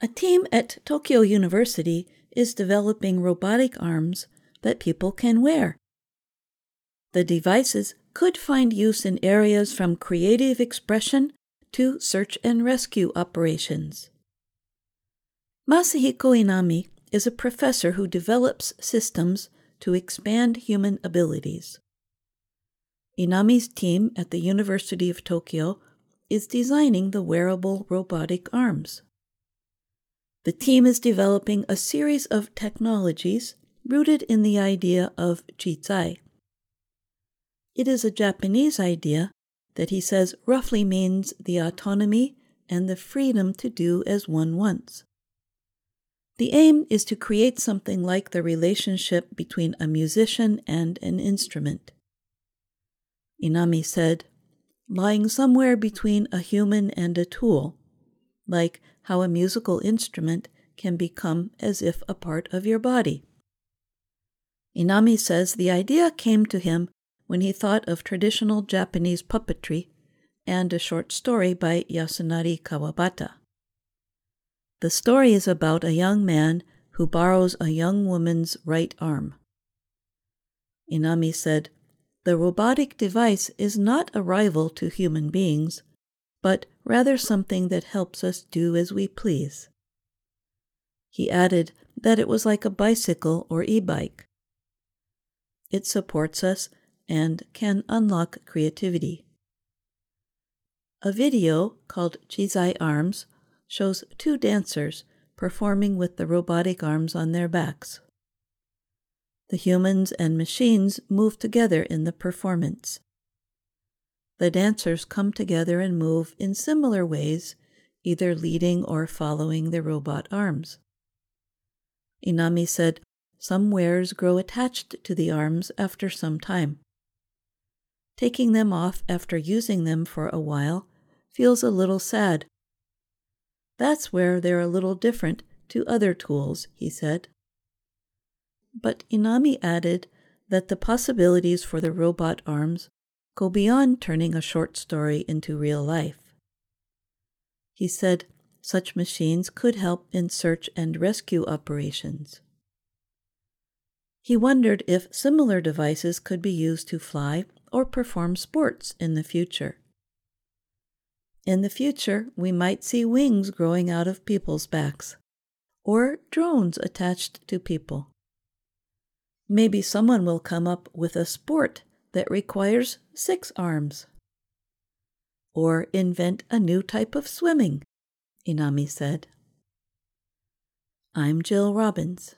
A team at Tokyo University is developing robotic arms that people can wear. The devices could find use in areas from creative expression to search and rescue operations. Masahiko Inami is a professor who develops systems to expand human abilities. Inami's team at the University of Tokyo is designing the wearable robotic arms. The team is developing a series of technologies rooted in the idea of Jizai. It is a Japanese idea that he says roughly means the autonomy and the freedom to do as one wants. The aim is to create something like the relationship between a musician and an instrument. Inami said, lying somewhere between a human and a tool, like how a musical instrument can become as if a part of your body. Inami says the idea came to him when he thought of traditional Japanese puppetry and a short story by Yasunari Kawabata. The story is about a young man who borrows a young woman's right arm. Inami said, The robotic device is not a rival to human beings, but rather something that helps us do as we please. He added that it was like a bicycle or e bike. It supports us and can unlock creativity. A video called Jizai Arms shows two dancers performing with the robotic arms on their backs. The humans and machines move together in the performance the dancers come together and move in similar ways, either leading or following the robot arms. Inami said, Some wares grow attached to the arms after some time. Taking them off after using them for a while feels a little sad. That's where they're a little different to other tools, he said. But Inami added that the possibilities for the robot arms go beyond turning a short story into real life. He said such machines could help in search and rescue operations. He wondered if similar devices could be used to fly or perform sports in the future. In the future, we might see wings growing out of people's backs, or drones attached to people. Maybe someone will come up with a sport that requires six arms. Or invent a new type of swimming, Inami said. I'm Jill Robbins.